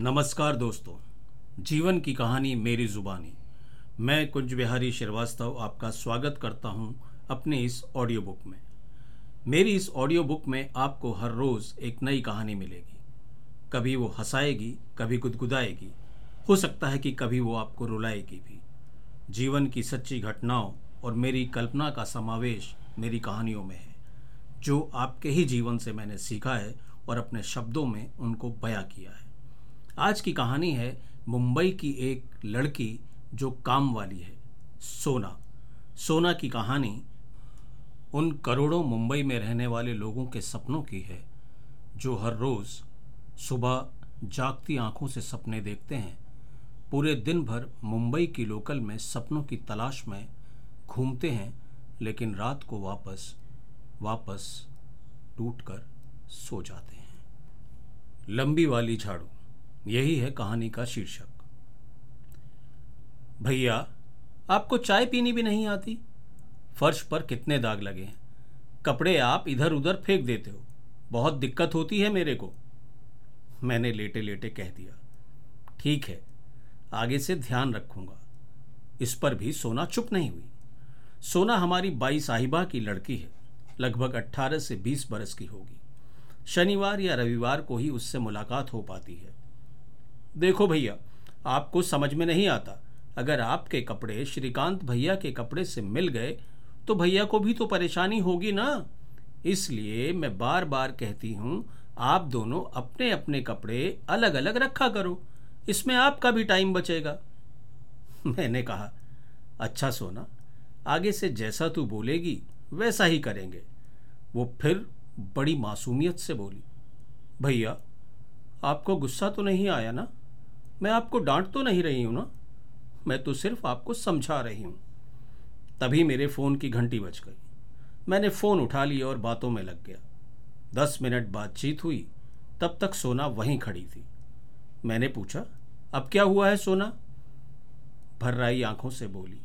नमस्कार दोस्तों, जीवन की कहानी मेरी जुबानी। मैं कुंज बिहारी श्रीवास्तव आपका स्वागत करता हूँ अपने इस ऑडियो बुक में। मेरी इस ऑडियो बुक में आपको हर रोज़ एक नई कहानी मिलेगी। कभी वो हंसाएगी, कभी गुदगुदाएगी। हो सकता है कि कभी वो आपको रुलाएगी भी। जीवन की सच्ची घटनाओं और मेरी कल्पना का समावेश मेरी कहानियों में है, जो आपके ही जीवन से मैंने सीखा है और अपने शब्दों में उनको बयां किया है। आज की कहानी है मुंबई की एक लड़की जो काम वाली है, सोना। सोना की कहानी उन करोड़ों मुंबई में रहने वाले लोगों के सपनों की है, जो हर रोज़ सुबह जागती आँखों से सपने देखते हैं। पूरे दिन भर मुंबई की लोकल में सपनों की तलाश में घूमते हैं, लेकिन रात को वापस वापस टूट कर सो जाते हैं। लंबी वाली झाड़ू। यही है कहानी का शीर्षक। भैया, आपको चाय पीनी भी नहीं आती? फर्श पर कितने दाग लगे हैं। कपड़े आप इधर उधर फेंक देते हो। बहुत दिक्कत होती है मेरे को। मैंने लेटे लेटे कह दिया। ठीक है, आगे से ध्यान रखूँगा। इस पर भी सोना चुप नहीं हुई। सोना हमारी बाई साहिबा की लड़की है। लगभग 18 से 20 बरस की होगी। शनिवार या रविवार को ही उससे मुलाकात हो पाती है। देखो भैया, आपको समझ में नहीं आता। अगर आपके कपड़े श्रीकांत भैया के कपड़े से मिल गए तो भैया को भी तो परेशानी होगी ना। इसलिए मैं बार बार कहती हूँ, आप दोनों अपने अपने कपड़े अलग अलग रखा करो। इसमें आपका भी टाइम बचेगा। मैंने कहा अच्छा सोना, आगे से जैसा तू बोलेगी, वैसा ही करेंगे। वो फिर बड़ी मासूमियत से बोली, भैया, आपको गुस्सा तो नहीं आया ना? मैं आपको डांट तो नहीं रही हूँ ना? मैं तो सिर्फ़ आपको समझा रही हूँ। तभी मेरे फ़ोन की घंटी बज गई। मैंने फ़ोन उठा लिया और बातों में लग गया। दस मिनट बातचीत हुई, तब तक सोना वहीं खड़ी थी। मैंने पूछा, अब क्या हुआ है सोना? भर्राई आँखों से बोली,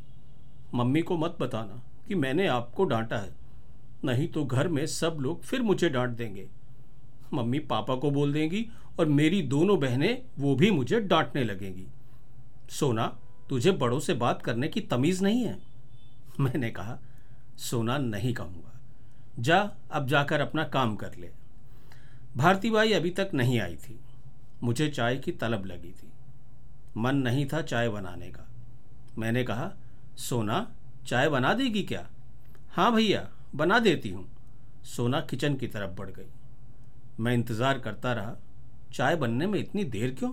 मम्मी को मत बताना कि मैंने आपको डांटा है, नहीं तो घर में सब लोग फिर मुझे डांट देंगे। मम्मी पापा को बोल देंगी और मेरी दोनों बहनें वो भी मुझे डांटने लगेंगी। सोना, तुझे बड़ों से बात करने की तमीज नहीं है? मैंने कहा, सोना नहीं कहूँगा। जा, अब जाकर अपना काम कर ले। भारती बाई अभी तक नहीं आई थी। मुझे चाय की तलब लगी थी। मन नहीं था चाय बनाने का। मैंने कहा, सोना, चाय बना देगी क्या? हाँ भैया, बना देती हूँ। सोना किचन की तरफ़ बढ़ गई। मैं इंतज़ार करता रहा, चाय बनने में इतनी देर क्यों?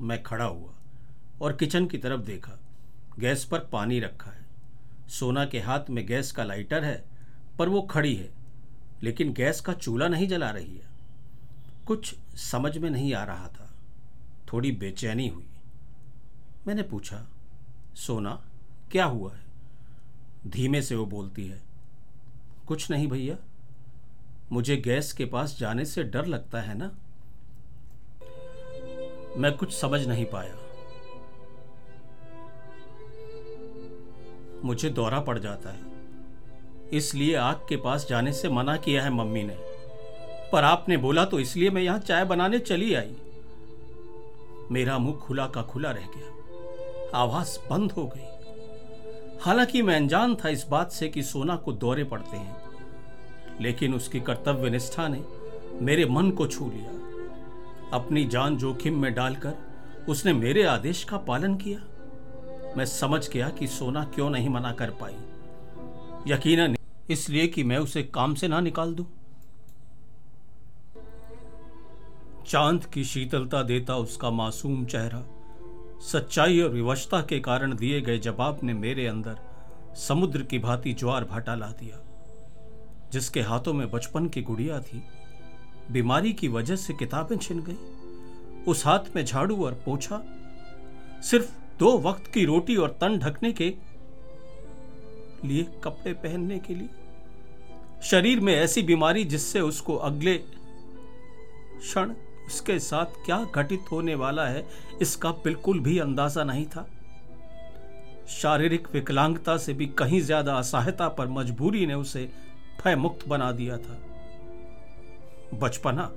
मैं खड़ा हुआ और किचन की तरफ़ देखा, गैस पर पानी रखा है। सोना के हाथ में गैस का लाइटर है, पर वो खड़ी है, लेकिन गैस का चूल्हा नहीं जला रही है। कुछ समझ में नहीं आ रहा था। थोड़ी बेचैनी हुई। मैंने पूछा, सोना, क्या हुआ है? धीमे से वो बोलती है, कुछ नहीं भैया मुझे गैस के पास जाने से डर लगता है ना? मैं कुछ समझ नहीं पाया। मुझे दौरा पड़ जाता है। इसलिए आग के पास जाने से मना किया है मम्मी ने। पर आपने बोला तो इसलिए मैं यहाँ चाय बनाने चली आई। मेरा मुँह खुला का खुला रह गया। आवाज़ बंद हो गई। हालाँकि मैं अनजान था इस बात से कि सोना को दौरे पड़ते हैं। लेकिन उसकी कर्तव्य निष्ठा ने मेरे मन को छू लिया। अपनी जान जोखिम में डालकर उसने मेरे आदेश का पालन किया। मैं समझ गया कि सोना क्यों नहीं मना कर पाई। यकीनन, इसलिए कि मैं उसे काम से ना निकाल दूँ। चाँद की शीतलता देता उसका मासूम चेहरा, सच्चाई और विवशता के कारण दिए गए जवाब ने मेरे अंदर समुद्र की भांति ज्वार भाटा ला दिया। जिसके हाथों में बचपन की गुड़िया थी, बीमारी की वजह से किताबें छिन गई। उस हाथ में झाड़ू और पोछा, सिर्फ़ दो वक्त की रोटी और तन ढकने के लिए कपड़े पहनने के लिए। शरीर में ऐसी बीमारी जिससे उसको अगले क्षण उसके साथ क्या घटित होने वाला है, इसका बिल्कुल भी अंदाज़ा नहीं था। शारीरिक विकलांगता से भी कहीं ज़्यादा असहायता पर मजबूरी ने उसे भय मुक्त बना दिया था। बचपना,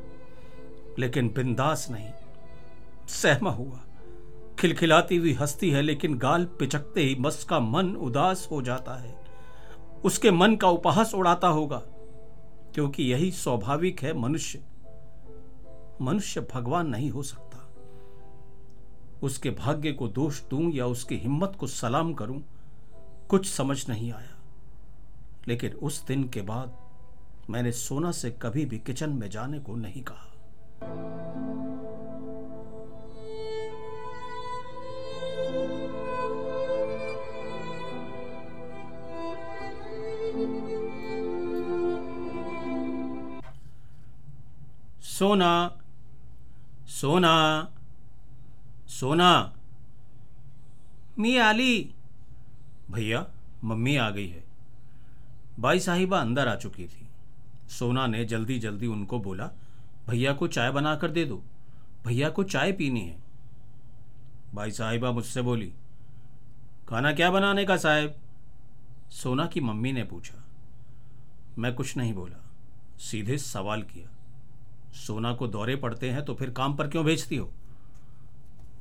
लेकिन बिंदास नहीं, सहमा हुआ। खिलखिलाती हुई हंसती है, लेकिन गाल पिचकते ही मस का मन उदास हो जाता है। उसके मन का उपहास उड़ाता होगा, क्योंकि यही स्वाभाविक है मनुष्य। मनुष्य भगवान नहीं हो सकता। उसके भाग्य को दोष दूँ या उसकी हिम्मत को सलाम करूँ, कुछ समझ नहीं आया। लेकिन उस दिन के बाद मैंने सोना से कभी भी किचन में जाने को नहीं कहा। सोना सोना सोना। मी आली भैया, मम्मी आ गई है। बाई साहिबा अंदर आ चुकी थी। सोना ने जल्दी जल्दी उनको बोला, भैया को चाय बनाकर दे दो। भैया को चाय पीनी है। बाई साहिबा मुझसे बोली, खाना क्या बनाने का साहेब? सोना की मम्मी ने पूछा। मैं कुछ नहीं बोला, सीधे सवाल किया, सोना को दौरे पड़ते हैं तो फिर काम पर क्यों भेजती हो?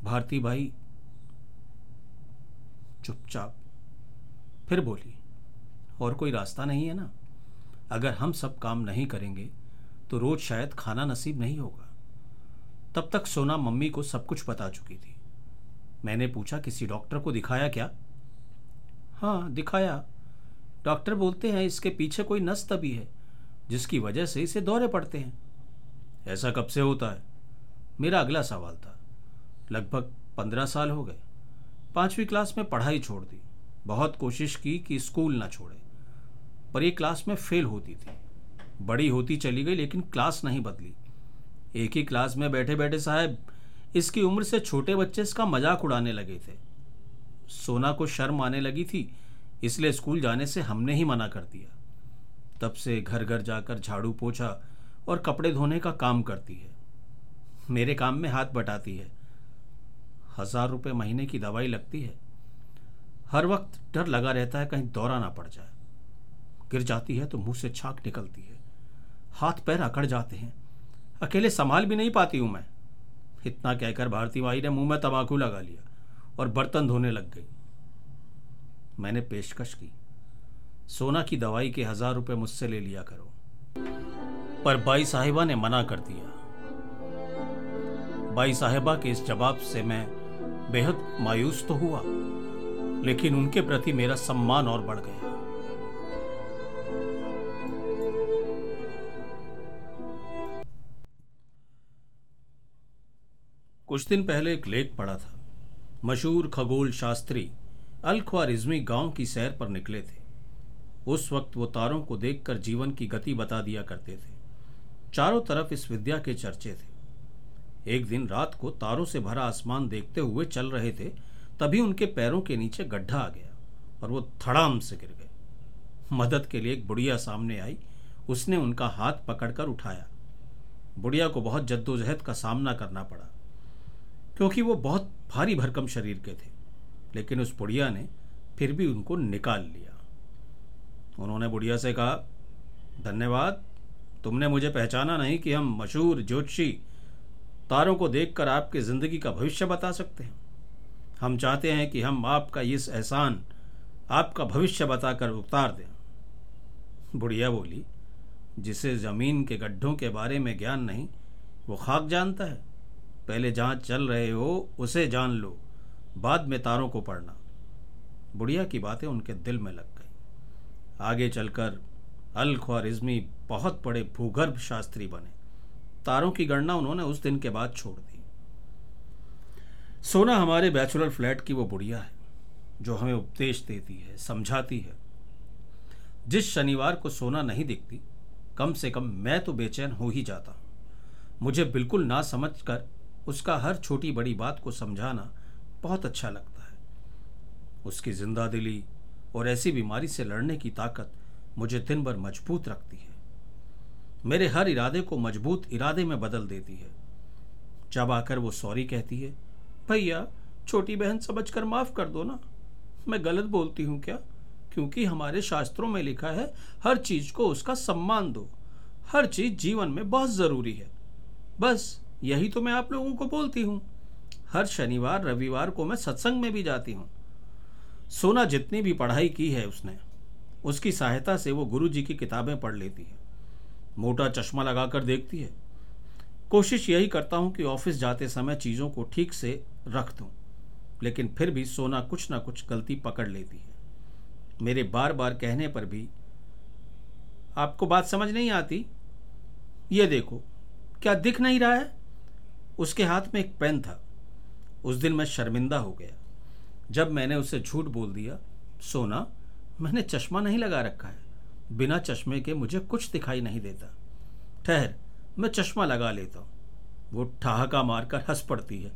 भारती भाई चुपचाप फिर बोली और कोई रास्ता नहीं है ना। अगर हम सब काम नहीं करेंगे तो रोज शायद खाना नसीब नहीं होगा। तब तक सोना मम्मी को सब कुछ बता चुकी थी। मैंने पूछा, किसी डॉक्टर को दिखाया क्या? हाँ दिखाया। डॉक्टर बोलते हैं, इसके पीछे कोई नस तभी है, जिसकी वजह से इसे दौरे पड़ते हैं। ऐसा कब से होता है? मेरा अगला सवाल था। लगभग पंद्रह साल हो गए। पांचवी क्लास में पढ़ाई छोड़ दी। बहुत कोशिश की कि स्कूल ना छोड़े। पर यह क्लास में फेल होती थी। बड़ी होती चली गई, लेकिन क्लास नहीं बदली। एक ही क्लास में बैठे बैठे साहब, इसकी उम्र से छोटे बच्चे इसका मज़ाक उड़ाने लगे थे। सोना को शर्म आने लगी थी, इसलिए स्कूल जाने से हमने ही मना कर दिया। तब से घर घर जाकर झाड़ू पोछा और कपड़े धोने का काम करती है। मेरे काम में हाथ बटाती है। हज़ार रुपये महीने की दवाई लगती है। हर वक्त डर लगा रहता है कहीं दौरा ना पड़ जाए। गिर जाती है तो मुँह से छाक निकलती है। हाथ पैर अकड़ जाते हैं। अकेले संभाल भी नहीं पाती हूँ मैं। इतना कहकर भारती माई ने मुँह में तंबाकू लगा लिया और बर्तन धोने लग गई। मैंने पेशकश की। सोना की दवाई के हज़ार रुपए मुझसे ले लिया करो। पर बाई साहिबा ने मना कर दिया। बाई साहिबा के इस जवाब से मैं बेहद मायूस तो हुआ, लेकिन उनके प्रति मेरा सम्मान और बढ़ गया। कुछ दिन पहले एक लेख पढ़ा था। मशहूर खगोल शास्त्री अल ख्वारिज्मी गाँव की सैर पर निकले थे। उस वक्त वो तारों को देखकर जीवन की गति बता दिया करते थे। चारों तरफ़ इस विद्या के चर्चे थे। एक दिन रात को तारों से भरा आसमान देखते हुए चल रहे थे, तभी उनके पैरों के नीचे गड्ढा आ गया और वो थड़ाम से गिर गए। मदद के लिए एक बुढ़िया सामने आई। उसने उनका हाथ पकड़कर उठाया। बुढ़िया को बहुत जद्दोजहद का सामना करना पड़ा। क्योंकि वो बहुत भारी भरकम शरीर के थे। लेकिन उस बुढ़िया ने फिर भी उनको निकाल लिया। उन्होंने बुढ़िया से कहा, धन्यवाद, तुमने मुझे पहचाना नहीं कि हम मशहूर ज्योतिषी तारों को देखकर आपकी ज़िंदगी का भविष्य बता सकते हैं। हम चाहते हैं कि हम आपका इस एहसान, आपका भविष्य बताकर उतार दें। बुढ़िया बोली, जिसे ज़मीन के गड्ढों के बारे में ज्ञान नहीं, वो खाक जानता है। पहले जहाँ चल रहे हो, उसे जान लो। बाद में तारों को पढ़ना। बुढ़िया की बातें उनके दिल में लग गई। आगे चलकर अल ख्वारिज्मी बहुत बड़े भूगर्भ शास्त्री बने। तारों की गणना उन्होंने उस दिन के बाद छोड़ दी। सोना हमारे बैचलर फ्लैट की वो बुढ़िया है, जो हमें उपदेश देती है, समझाती है। जिस शनिवार को सोना नहीं दिखती, कम से कम मैं तो बेचैन हो ही जाता। हूँ मुझे बिल्कुल ना समझ कर उसका हर छोटी बड़ी बात को समझाना बहुत अच्छा लगता है। उसकी ज़िंदा दिली और ऐसी बीमारी से लड़ने की ताकत मुझे दिन भर मज़बूत रखती है। मेरे हर इरादे को मज़बूत इरादे में बदल देती है। जब आकर वो सॉरी कहती है, भैया, छोटी बहन समझकर माफ़ कर दो ना। मैं गलत बोलती हूँ क्या? क्योंकि हमारे शास्त्रों में लिखा है, हर चीज़ को उसका सम्मान दो। हर चीज़ जीवन में बहुत ज़रूरी है। बस। यही तो मैं आप लोगों को बोलती हूँ। हर शनिवार, रविवार को मैं सत्संग में भी जाती हूँ। सोना जितनी भी पढ़ाई की है उसने, उसकी सहायता से वो गुरु जी की किताबें पढ़ लेती है। मोटा चश्मा लगाकर देखती है। कोशिश यही करता हूँ कि ऑफ़िस जाते समय चीज़ों को ठीक से रख दूँ, लेकिन फिर भी सोना कुछ ना कुछ गलती पकड़ लेती है। मेरे बार बार कहने पर भी आपको बात समझ नहीं आती? ये देखो, क्या दिख नहीं रहा है? उसके हाथ में एक पेन था। उस दिन मैं शर्मिंदा हो गया। जब मैंने उसे झूठ बोल दिया, सोना, मैंने चश्मा नहीं लगा रखा है। बिना चश्मे के मुझे कुछ दिखाई नहीं देता। ठहर, मैं चश्मा लगा लेता हूँ। वो ठहाका मारकर हंस पड़ती है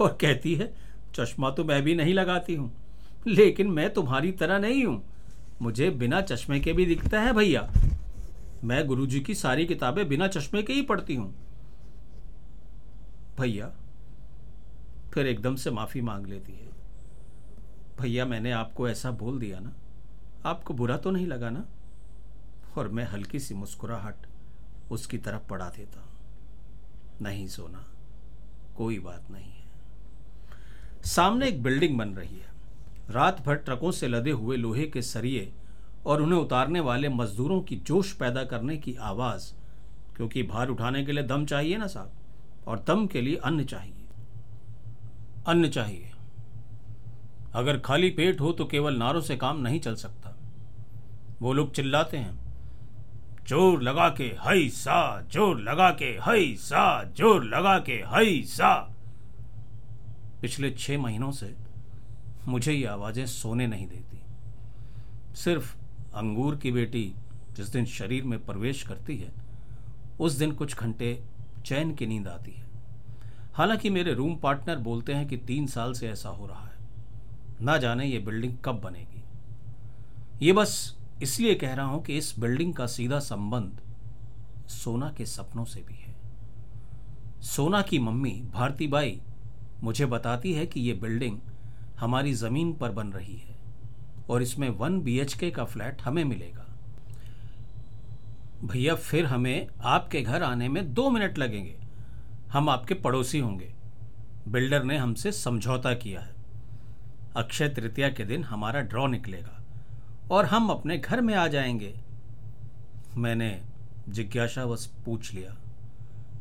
और कहती है, चश्मा तो मैं भी नहीं लगाती हूँ, लेकिन मैं तुम्हारी तरह नहीं हूँ। मुझे बिना चश्मे के भी दिखता है भैया। मैं गुरुजी की सारी किताबें बिना चश्मे के ही पढ़ती हूँ। भैया, फिर एकदम से माफ़ी मांग लेती है। भैया, मैंने आपको ऐसा बोल दिया ना, आपको बुरा तो नहीं लगा ना? और मैं हल्की सी मुस्कुराहट उसकी तरफ़ पड़ा देता हूँ। नहीं सोना, कोई बात नहीं है। सामने एक बिल्डिंग बन रही है। रात भर ट्रकों से लदे हुए लोहे के सरिये और उन्हें उतारने वाले मजदूरों की जोश पैदा करने की आवाज़, क्योंकि भार उठाने के लिए दम चाहिए ना साहब? और दम के लिए अन्न चाहिए। अन्न चाहिए। अगर खाली पेट हो तो केवल नारों से काम नहीं चल सकता। वो लोग चिल्लाते हैं, ज़ोर लगा के हई सा ज़ोर लगा के हई सा ज़ोर लगा के हई सा पिछले छह महीनों से मुझे ये आवाज़ें सोने नहीं देती। सिर्फ़ अंगूर की बेटी जिस दिन शरीर में प्रवेश करती है, उस दिन कुछ घंटे चैन की नींद आती है। हालाँकि मेरे रूम पार्टनर बोलते हैं कि तीन साल से ऐसा हो रहा है। ना जाने ये बिल्डिंग कब बनेगी। ये बस इसलिए कह रहा हूँ कि इस बिल्डिंग का सीधा संबंध सोना के सपनों से भी है। सोना की मम्मी भारती बाई मुझे बताती है कि यह बिल्डिंग हमारी ज़मीन पर बन रही है और इसमें वन बीएचके का फ्लैट हमें मिलेगा। भैया, फिर हमें आपके घर आने में दो मिनट लगेंगे। हम आपके पड़ोसी होंगे। बिल्डर ने हमसे समझौता किया है। अक्षय तृतीया के दिन हमारा ड्रॉ निकलेगा और हम अपने घर में आ जाएँगे। मैंने जिज्ञासावश पूछ लिया,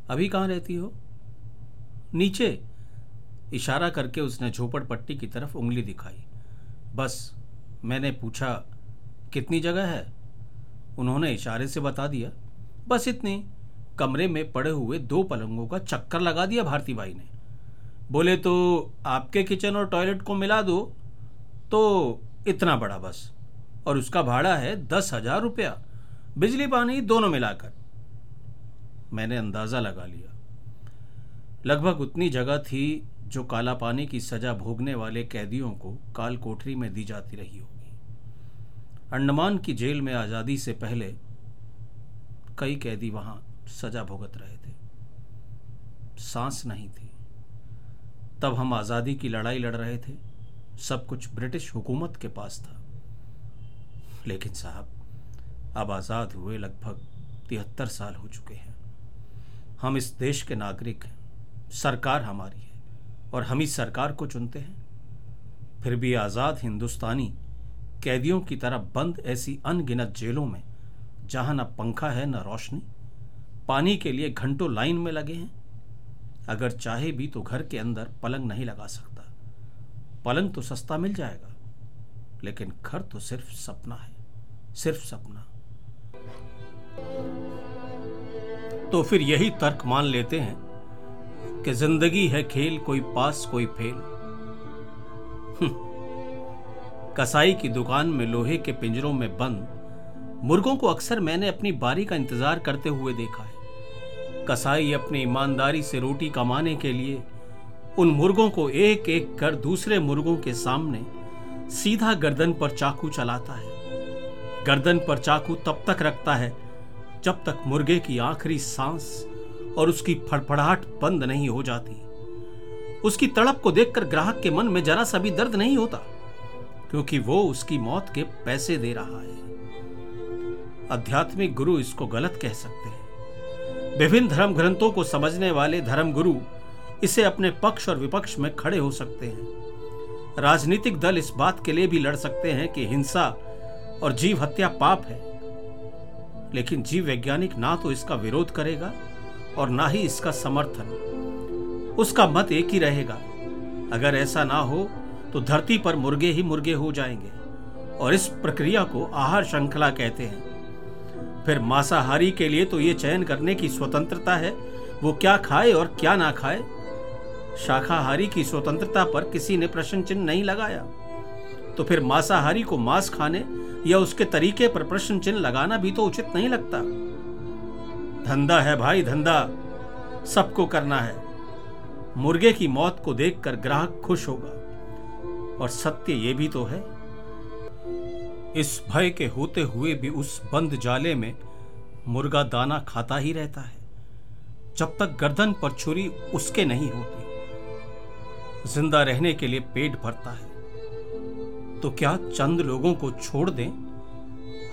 अभी कहाँ रहती हो? नीचे। इशारा करके उसने झोपड़पट्टी की तरफ़ उंगली दिखाई। बस मैंने पूछा, कितनी जगह है? उन्होंने इशारे से बता दिया। बस इतनी। कमरे में पड़े हुए दो पलंगों का चक्कर लगा दिया भारती भाई ने। बोले तो आपके किचन और टॉयलेट को मिला दो। तो इतना बड़ा बस। और उसका भाड़ा है दस हज़ार रुपया। बिजली पानी दोनों मिलाकर। मैंने अंदाज़ा लगा लिया। लगभग उतनी जगह थी जो काला पानी की सजा भोगने वाले कैदियों को काल कोठरी में दी जाती रही होगी अंडमान की जेल में आज़ादी से पहले कई कैदी वहाँ सजा भुगत रहे थे। सांस नहीं थी। तब हम आज़ादी की लड़ाई लड़ रहे थे। सब कुछ ब्रिटिश हुकूमत के पास था। लेकिन साहब, अब आज़ाद हुए लगभग तिहत्तर साल हो चुके हैं। हम इस देश के नागरिक हैं। सरकार हमारी है और हम इस सरकार को चुनते हैं। फिर भी आज़ाद हिंदुस्तानी कैदियों की तरह बंद ऐसी अनगिनत जेलों में, जहाँ न पंखा है, न रोशनी। पानी के लिए घंटों लाइन में लगे हैं। अगर चाहे भी तो घर के अंदर पलंग नहीं लगा सकता। पलंग तो सस्ता मिल जाएगा, लेकिन घर तो सिर्फ़ सपना है, सिर्फ़ सपना। तो फिर यही तर्क मान लेते हैं कि ज़िंदगी है खेल, कोई पास, कोई फेल। कसाई की दुकान में लोहे के पिंजरों में बंद। मुर्गों को अक्सर मैंने अपनी बारी का इंतज़ार करते हुए देखा है। कसाई अपनी ईमानदारी से रोटी कमाने के लिए उन मुर्गों को एक एक कर दूसरे मुर्गों के सामने सीधा गर्दन पर चाकू चलाता है। गर्दन पर चाकू तब तक रखता है जब तक मुर्गे की आखिरी सांस और उसकी फड़फड़ाहट बंद नहीं हो जाती। उसकी तड़प को देखकर ग्राहक के मन में जरा सा भी दर्द नहीं होता। क्योंकि वो उसकी मौत के पैसे दे रहा है। आध्यात्मिक गुरु इसको गलत कह सकते हैं। विभिन्न धर्म ग्रंथों को समझने वाले धर्म गुरु इसे अपने पक्ष और विपक्ष में खड़े हो सकते हैं। राजनीतिक दल इस बात के लिए भी लड़ सकते हैं कि हिंसा और जीव हत्या पाप है। लेकिन जीव वैज्ञानिक ना तो इसका विरोध करेगा और ना ही इसका समर्थन। उसका मत एक ही रहेगा। अगर ऐसा ना हो तो धरती पर मुर्गे ही मुर्गे हो जाएँगे और इस प्रक्रिया को आहार श्रृंखला कहते हैं। फिर मांसाहारी के लिए तो ये चयन करने की स्वतंत्रता है। वो क्या खाए और क्या ना खाए? शाकाहारी की स्वतंत्रता पर किसी ने प्रश्न चिन्ह नहीं लगाया। तो फिर मांसाहारी को मांस खाने या उसके तरीके पर प्रश्न चिन्ह लगाना भी तो उचित नहीं लगता। धंधा है भाई, धंधा। सबको करना है। मुर्गे की मौत को देखकर ग्राहक खुश होगा। और सत्य ये भी तो है, इस भय के होते हुए भी उस बंद जाले में मुर्गा दाना खाता ही रहता है। जब तक गर्दन पर छुरी उसके नहीं होती, ज़िंदा रहने के लिए पेट भरता है तो क्या चंद लोगों को छोड़ दें?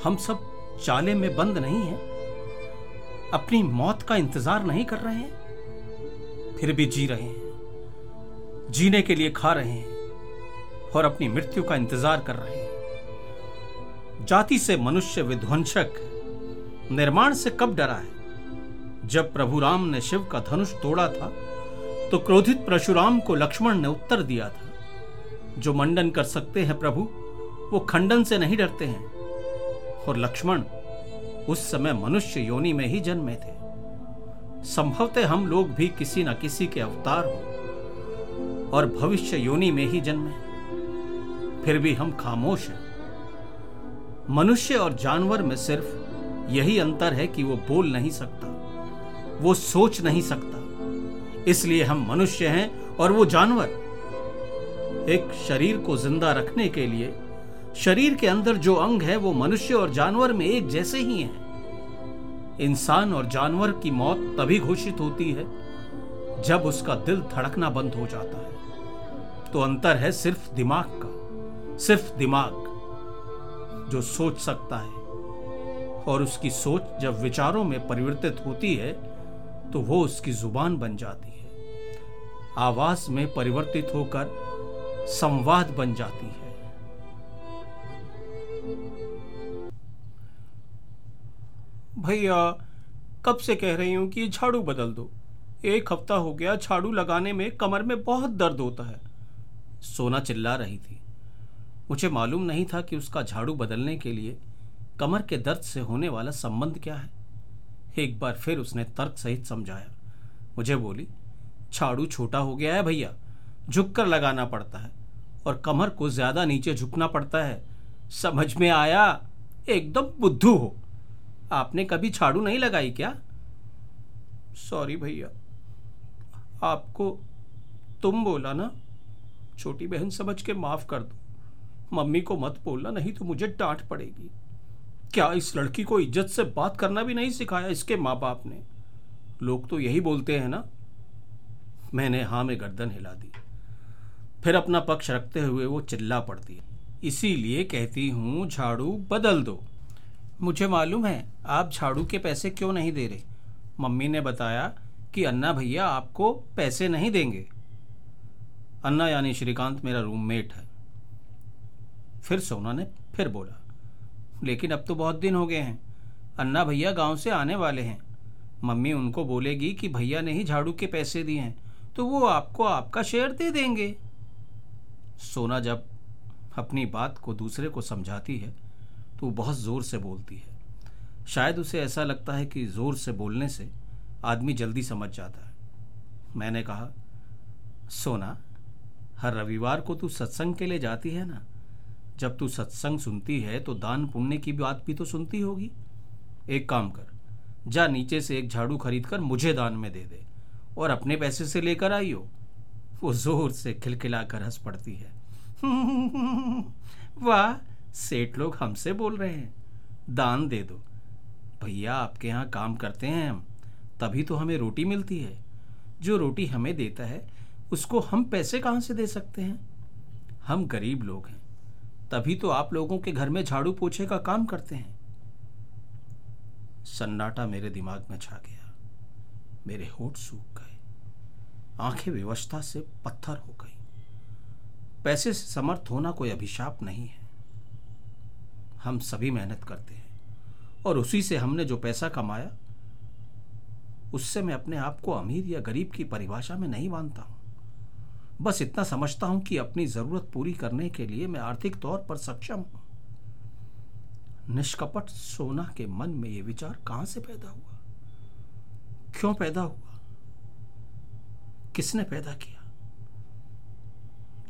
हम सब चाले में बंद नहीं हैं। अपनी मौत का इंतज़ार नहीं कर रहे हैं? फिर भी जी रहे हैं, जीने के लिए खा रहे हैं। और अपनी मृत्यु का इंतज़ार कर रहे हैं। जाति से मनुष्य विध्वंसक, निर्माण से कब डरा है? जब प्रभु राम ने शिव का धनुष तोड़ा था तो क्रोधित परशुराम को लक्ष्मण ने उत्तर दिया था। जो मंडन कर सकते हैं प्रभु, वो खंडन से नहीं डरते हैं। और लक्ष्मण, उस समय मनुष्य योनि में ही जन्मे थे। संभवतः हम लोग भी किसी न किसी के अवतार हो और भविष्य योनि में ही जन्मे। फिर भी हम खामोश हैं। मनुष्य और जानवर में सिर्फ़ यही अंतर है कि वो बोल नहीं सकता, वो सोच नहीं सकता। इसलिए हम मनुष्य हैं और वो जानवर। एक शरीर को ज़िंदा रखने के लिए शरीर के अंदर जो अंग है वो मनुष्य और जानवर में एक जैसे ही हैं। इंसान और जानवर की मौत तभी घोषित होती है जब उसका दिल धड़कना बंद हो जाता है। तो अंतर है सिर्फ़ दिमाग का। सिर्फ़ दिमाग जो सोच सकता है। और उसकी सोच जब विचारों में परिवर्तित होती है तो वो उसकी ज़ुबान बन जाती है। आवाज़ में परिवर्तित होकर संवाद बन जाती है। भैया, कब से कह रही हूँ कि झाड़ू बदल दो। एक हफ़्ता हो गया, झाड़ू लगाने में कमर में बहुत दर्द होता है। सोना चिल्ला रही थी। मुझे मालूम नहीं था कि उसका झाड़ू बदलने के लिए कमर के दर्द से होने वाला संबंध क्या है। एक बार फिर उसने तर्क सहित समझाया। मुझे बोली, झाड़ू छोटा हो गया है भैया, झुककर लगाना पड़ता है और कमर को ज़्यादा नीचे झुकना पड़ता है। समझ में आया? एकदम बुद्धू हो। आपने कभी झाड़ू नहीं लगाई क्या? सॉरी भैया, आपको तुम बोला ना, छोटी बहन समझ के माफ़ कर दो। मम्मी को मत बोलना, नहीं तो मुझे डांट पड़ेगी। क्या इस लड़की को इज़्ज़त से बात करना भी नहीं सिखाया इसके माँ बाप ने? लोग तो यही बोलते हैं ना, मैंने हाँ में गर्दन हिला दी। फिर अपना पक्ष रखते हुए वो चिल्ला पड़ती इसीलिए कहती हूँ, झाड़ू बदल दो। मुझे मालूम है, आप झाड़ू के पैसे क्यों नहीं दे रहे? मम्मी ने बताया कि अन्ना भैया आपको पैसे नहीं देंगे। अन्ना यानी श्रीकांत मेरा रूममेट है। फिर सोना ने फिर बोला, लेकिन अब तो बहुत दिन हो गए हैं। अन्ना भैया गाँव से आने वाले हैं। मम्मी उनको बोलेगी कि भैया ने ही झाड़ू के पैसे दिए हैं तो वो आपको आपका शेयर दे देंगे। सोना जब अपनी बात को दूसरे को समझाती है तो बहुत ज़ोर से बोलती है। शायद उसे ऐसा लगता है कि ज़ोर से बोलने से आदमी जल्दी समझ जाता है। मैंने कहा, सोना, हर रविवार को तू सत्संग के लिए जाती है ना? जब तू सत्संग सुनती है तो दान पुण्य की बात भी तो सुनती होगी। एक काम कर, जा नीचे से एक झाड़ू खरीद कर मुझे दान में दे दे, और अपने पैसे से लेकर आई हो वो ज़ोर से खिलखिलाकर हंस पड़ती है। वाह, सेठ लोग हमसे बोल रहे हैं। दान दे दो। भैया, आपके यहाँ काम करते हैं हम, तभी तो हमें रोटी मिलती है। जो रोटी हमें देता है, उसको हम पैसे कहाँ से दे सकते हैं? हम गरीब लोग हैं। तभी तो आप लोगों के घर में झाड़ू पोछे का काम करते हैं। सन्नाटा मेरे दिमाग में छा गया। मेरे होठ सूख गए। आँखें व्यवस्था से पत्थर हो गई। पैसे से समर्थ होना कोई अभिशाप नहीं है। हम सभी मेहनत करते हैं। और उसी से हमने जो पैसा कमाया, उससे मैं अपने आप को अमीर या गरीब की परिभाषा में नहीं मानता हूँ। बस इतना समझता हूँ कि अपनी ज़रूरत पूरी करने के लिए मैं आर्थिक तौर पर सक्षम हूँ। निष्कपट सोना के मन में यह विचार कहाँ से पैदा हुआ? क्यों पैदा हुआ? किसने पैदा किया?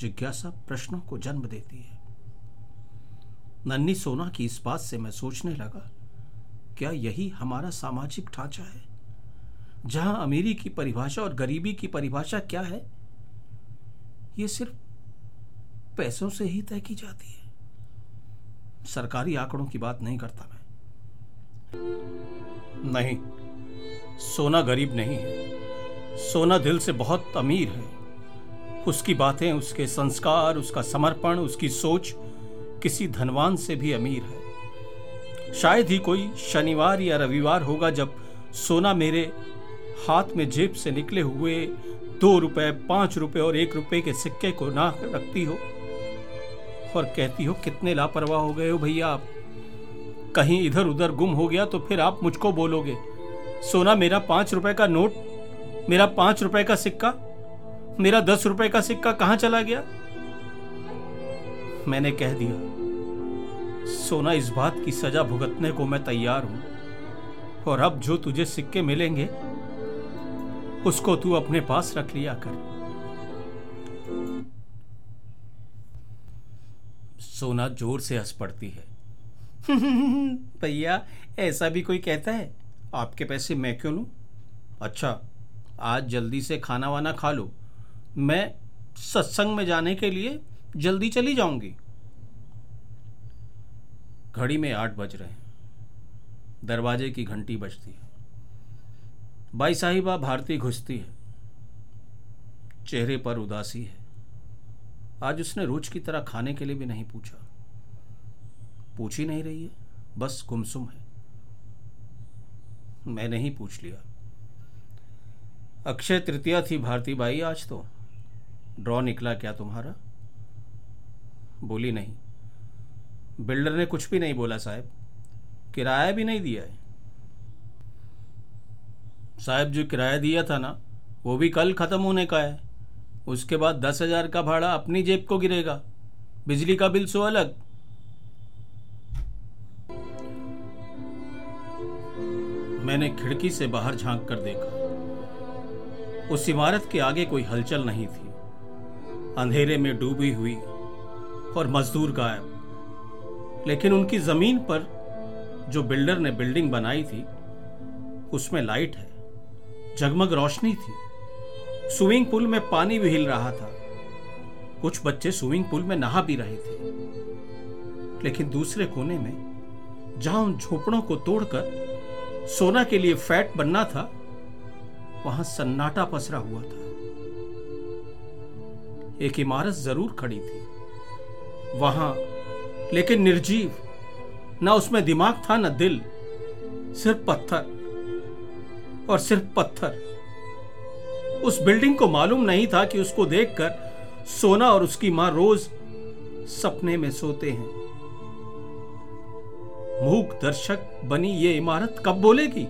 जिज्ञासा प्रश्नों को जन्म देती है। नन्नी सोना की इस बात से मैं सोचने लगा, क्या यही हमारा सामाजिक ढांचा है? जहाँ अमीरी की परिभाषा और गरीबी की परिभाषा क्या है? ये सिर्फ़ पैसों से ही तय की जाती है। सरकारी आंकड़ों की बात नहीं करता मैं। नहीं, सोना गरीब नहीं है। सोना दिल से बहुत अमीर है। उसकी बातें, उसके संस्कार, उसका समर्पण, उसकी सोच किसी धनवान से भी अमीर है। शायद ही कोई शनिवार या रविवार होगा जब सोना मेरे हाथ में जेब से निकले हुए दो रुपए, पाँच रुपए और एक रुपए के सिक्के को ना रखती हो और कहती हो, कितने लापरवाह हो गए हो भैया आप। कहीं इधर उधर गुम हो गया तो फिर आप मुझको बोलोगे, सोना मेरा पाँच रुपए का नोट, मेरा पाँच रुपए का सिक्का, मेरा दस रुपए का सिक्का कहाँ चला गया? मैंने कह दिया, सोना इस बात की सजा भुगतने को मैं तैयार हूँ और अब जो तुझे सिक्के मिलेंगे उसको तू अपने पास रख लिया कर। सोना ज़ोर से हंस पड़ती है। भैया, ऐसा भी कोई कहता है? आपके पैसे मैं क्यों लू? अच्छा आज जल्दी से खाना वाना खा लो। मैं सत्संग में जाने के लिए जल्दी चली जाऊँगी। घड़ी में आठ बज रहे हैं। दरवाजे की घंटी बजती है। बाई साहिबा भारती घुसती है। चेहरे पर उदासी है। आज उसने रोज की तरह खाने के लिए भी नहीं पूछा। पूछ ही नहीं रही है, बस गुमसुम है। मैंने ही पूछ लिया। अक्षय तृतीया थी भारती बाई आज तो। ड्रॉ निकला क्या तुम्हारा? बोली नहीं। बिल्डर ने कुछ भी नहीं बोला साहब। किराया भी नहीं दिया है। साहब जो किराया दिया था ना, वो भी कल ख़त्म होने का है। उसके बाद दस हज़ार का भाड़ा अपनी जेब को गिरेगा। बिजली का बिल सो अलग। मैंने खिड़की से बाहर झाँक कर देखा। उस इमारत के आगे कोई हलचल नहीं थी। अंधेरे में डूबी हुई और मजदूर गायब। लेकिन उनकी ज़मीन पर जो बिल्डर ने बिल्डिंग बनाई थी, उसमें लाइट है। जगमग रोशनी थी। स्विमिंग पूल में पानी भी हिल रहा था। कुछ बच्चे स्विमिंग पूल में नहा भी रहे थे। लेकिन दूसरे कोने में, जहाँ उन झोपड़ों को तोड़कर सोना के लिए फैट बनना था, वहाँ सन्नाटा पसरा हुआ था। एक इमारत ज़रूर खड़ी थी। वहाँ, लेकिन निर्जीव, ना उसमें दिमाग था, ना दिल, सिर्फ़ पत्थर। और सिर्फ़ पत्थर। उस बिल्डिंग को मालूम नहीं था कि उसको देखकर सोना और उसकी माँ रोज सपने में सोते हैं। मूक दर्शक बनी ये इमारत कब बोलेगी?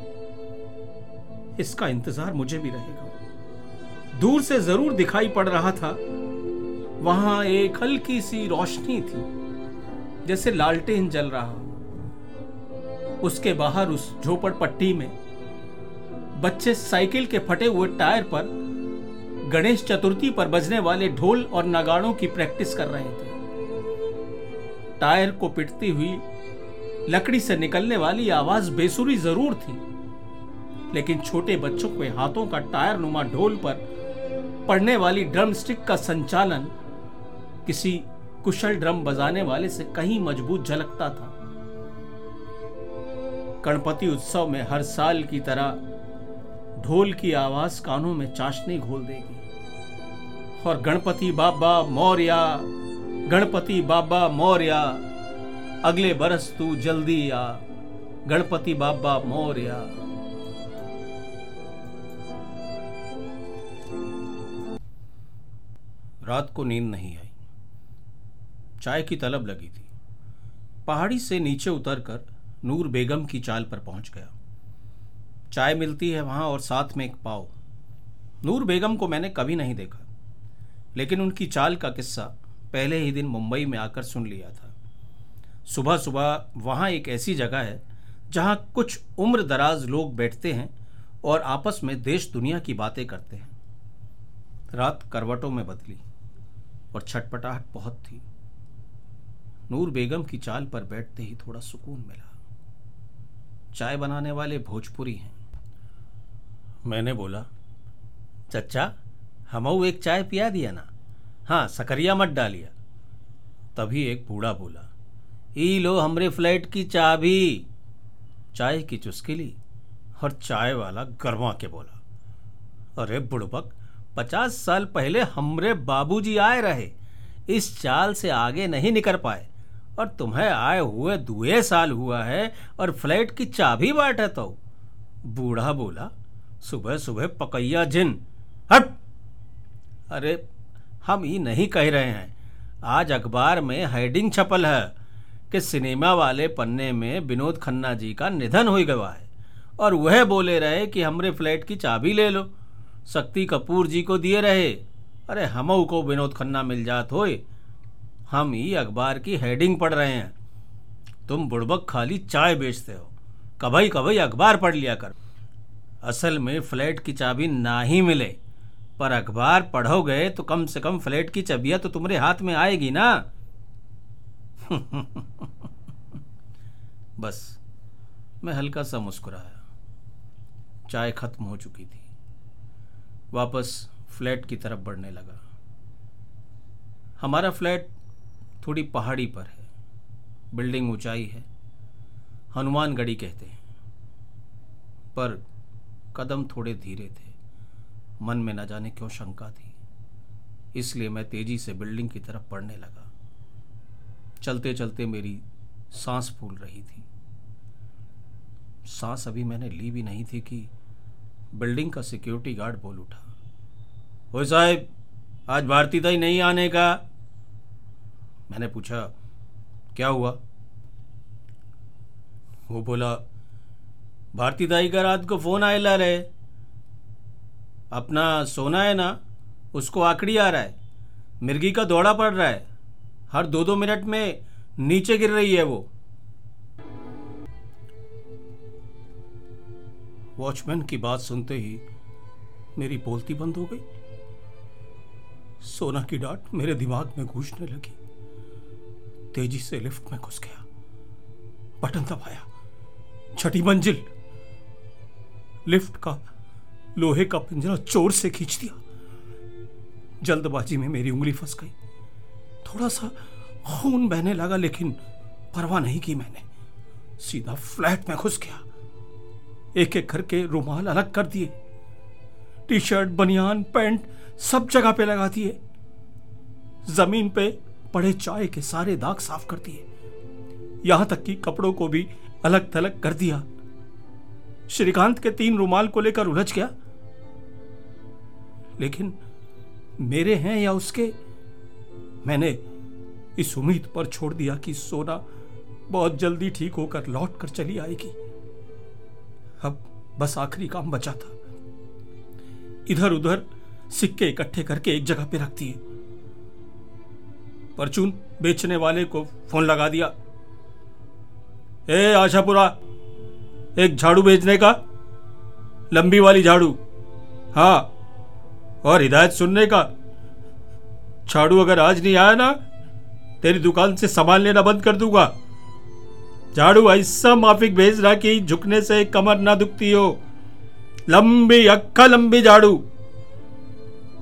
इसका इंतज़ार मुझे भी रहेगा। दूर से ज़रूर दिखाई पड़ रहा था। वहाँ एक हल्की सी रोशनी थी, जैसे लालटेन जल रहा उसके बाहर उस झोपड़पट्टी में बच्चे साइकिल के फटे हुए टायर पर, गणेश चतुर्थी पर बजने वाले ढोल और नगाड़ों की प्रैक्टिस कर रहे थे। टायर को पिटती हुई लकड़ी से निकलने वाली आवाज़ बेसुरी ज़रूर थी, लेकिन छोटे बच्चों के हाथों का टायर नुमा ढोल पर पड़ने वाली ड्रम स्टिक का संचालन किसी कुशल ड्रम बजाने वाले से कहीं मज़बूत झलकता था। गणपति उत्सव में हर साल की तरह ढोल की आवाज़ कानों में चाशनी घोल देगी। और गणपति बाबा मौर्या, गणपति बाबा मौर्या, अगले बरस तू जल्दी आ, गणपति बाबा मौर्या। रात को नींद नहीं आई। चाय की तलब लगी थी। पहाड़ी से नीचे उतरकर नूर बेगम की चाल पर पहुँच गया। चाय मिलती है वहाँ और साथ में एक पाव। नूर बेगम को मैंने कभी नहीं देखा, लेकिन उनकी चाल का किस्सा पहले ही दिन मुंबई में आकर सुन लिया था। सुबह सुबह वहाँ एक ऐसी जगह है जहाँ कुछ उम्र दराज लोग बैठते हैं और आपस में देश दुनिया की बातें करते हैं। रात करवटों में बदली और छटपटाहट बहुत थी। नूर बेगम की चाल पर बैठते ही थोड़ा सुकून मिला। चाय बनाने वाले भोजपुरी हैं। मैंने बोला चचा हमऊ एक चाय पिया दिया ना। हाँ सकरिया मत डालिया। तभी एक बूढ़ा बोला, ई लो हमरे फ्लैट की चाबी। चाय की चुस्की ली और चाय वाला गरमा के बोला, अरे बुड़बक पचास साल पहले हमरे बाबूजी आए रहे, इस चाल से आगे नहीं निकल पाए और तुम्हें आए हुए दुए साल हुआ है और फ्लैट की चाबी बांटे तो। बूढ़ा बोला सुबह सुबह पकैया जिन। हट! अरे, हम ये नहीं कह रहे हैं। आज अखबार में हेडिंग छपल है कि सिनेमा वाले पन्ने में विनोद खन्ना जी का निधन हो गया है और वह बोले रहे कि हमरे फ्लैट की चाबी ले लो। शक्ति कपूर जी को दिए रहे। अरे हमऊ को विनोद खन्ना मिल जात होए। हम ही अखबार की हेडिंग पढ़ रहे हैं। तुम बुड़बक खाली चाय बेचते हो। कभी कभी अखबार पढ़ लिया कर। असल में फ्लैट की चाबी ना ही मिले। पर अखबार पढ़ोगे तो कम से कम फ्लैट की चाबियाँ तो तुम्हारे हाथ में आएगी ना। बस, मैं हल्का सा मुस्कुराया। चाय खत्म हो चुकी थी। वापस फ्लैट की तरफ़ बढ़ने लगा। हमारा फ्लैट थोड़ी पहाड़ी पर है। बिल्डिंग ऊंचाई है। हनुमानगढ़ी कहते हैं। पर कदम थोड़े धीरे थे। मन में न जाने क्यों शंका थी। इसलिए मैं तेज़ी से बिल्डिंग की तरफ़ बढ़ने लगा। चलते चलते मेरी सांस फूल रही थी। सांस अभी मैंने ली भी नहीं थी कि बिल्डिंग का सिक्योरिटी गार्ड बोल उठा ओ साहब, आज भारती दाई नहीं आने का? मैंने पूछा, क्या हुआ? वो बोला भारती दाई का रात को फ़ोन आएला रहे। अपना सोना है ना, उसको आकड़ी आ रहा है। मिर्गी का दौड़ा पड़ रहा है। हर दो दो मिनट में नीचे गिर रही है वो। वॉचमैन की बात सुनते ही मेरी बोलती बंद हो गई। सोना की डांट मेरे दिमाग में घुसने लगी। तेज़ी से लिफ्ट में घुस गया। बटन दबाया। छठी मंजिल। लिफ्ट का लोहे का पिंजरा चोर से खींच दिया। जल्दबाजी में मेरी उंगली फंस गई। थोड़ा सा खून बहने लगा, लेकिन परवाह नहीं की मैंने। सीधा फ्लैट में घुस गया। एक एक करके रुमाल अलग कर दिए। टी शर्ट बनियान, पैंट सब जगह पे लगा दिए। ज़मीन पे पड़े चाय के सारे दाग साफ़ कर दिए। यहाँ तक कि कपड़ों को भी अलग थलग कर दिया। श्रीकांत के तीन रुमाल को लेकर उलझ गया। लेकिन मेरे हैं या उसके? मैंने इस उम्मीद पर छोड़ दिया कि सोना बहुत जल्दी ठीक होकर लौट कर चली आएगी। अब बस आखिरी काम बचा था। इधर उधर सिक्के इकट्ठे करके एक जगह पे रख दिए। परचून बेचने वाले को फ़ोन लगा दिया। ए, आशापुरा! एक झाड़ू भेजने का? लंबी वाली झाड़ू। हाँ और हिदायत सुनने का। झाड़ू अगर आज नहीं आया ना, तेरी दुकान से सामान लेना बंद कर दूँगा। झाड़ू ऐसा माफिक भेजना कि झुकने से कमर ना दुखती हो। लंबी अक्खा लंबी झाड़ू।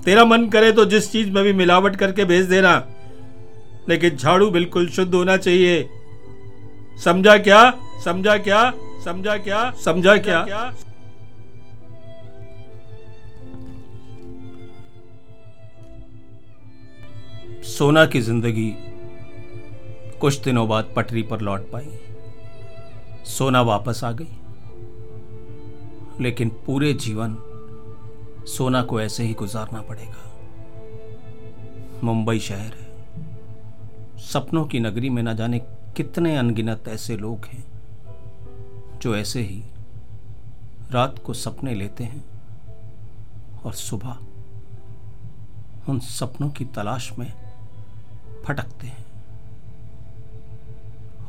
तेरा मन करे तो जिस चीज़ में भी मिलावट करके भेज देना, लेकिन झाड़ू बिल्कुल शुद्ध होना चाहिए। समझा क्या? समझा क्या? समझा क्या? समझा क्या, क्या? सोना की ज़िंदगी कुछ दिनों बाद पटरी पर लौट पाई। सोना वापस आ गई। लेकिन पूरे जीवन सोना को ऐसे ही गुजारना पड़ेगा। मुंबई शहर है। सपनों की नगरी में न जाने कितने अनगिनत ऐसे लोग हैं। जो ऐसे ही रात को सपने लेते हैं और सुबह उन सपनों की तलाश में फटकते हैं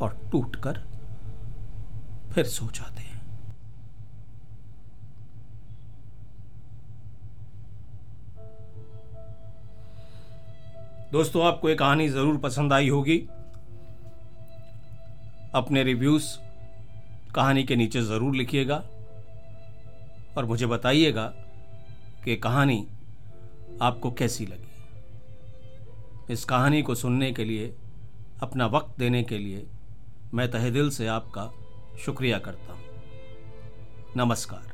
और टूटकर फिर सो जाते हैं। दोस्तों, आपको ये कहानी ज़रूर पसंद आई होगी। अपने रिव्यूज़ कहानी के नीचे ज़रूर लिखिएगा और मुझे बताइएगा कि कहानी आपको कैसी लगी। इस कहानी को सुनने के लिए, अपना वक्त देने के लिए मैं तहे दिल से आपका शुक्रिया करता हूँ। नमस्कार।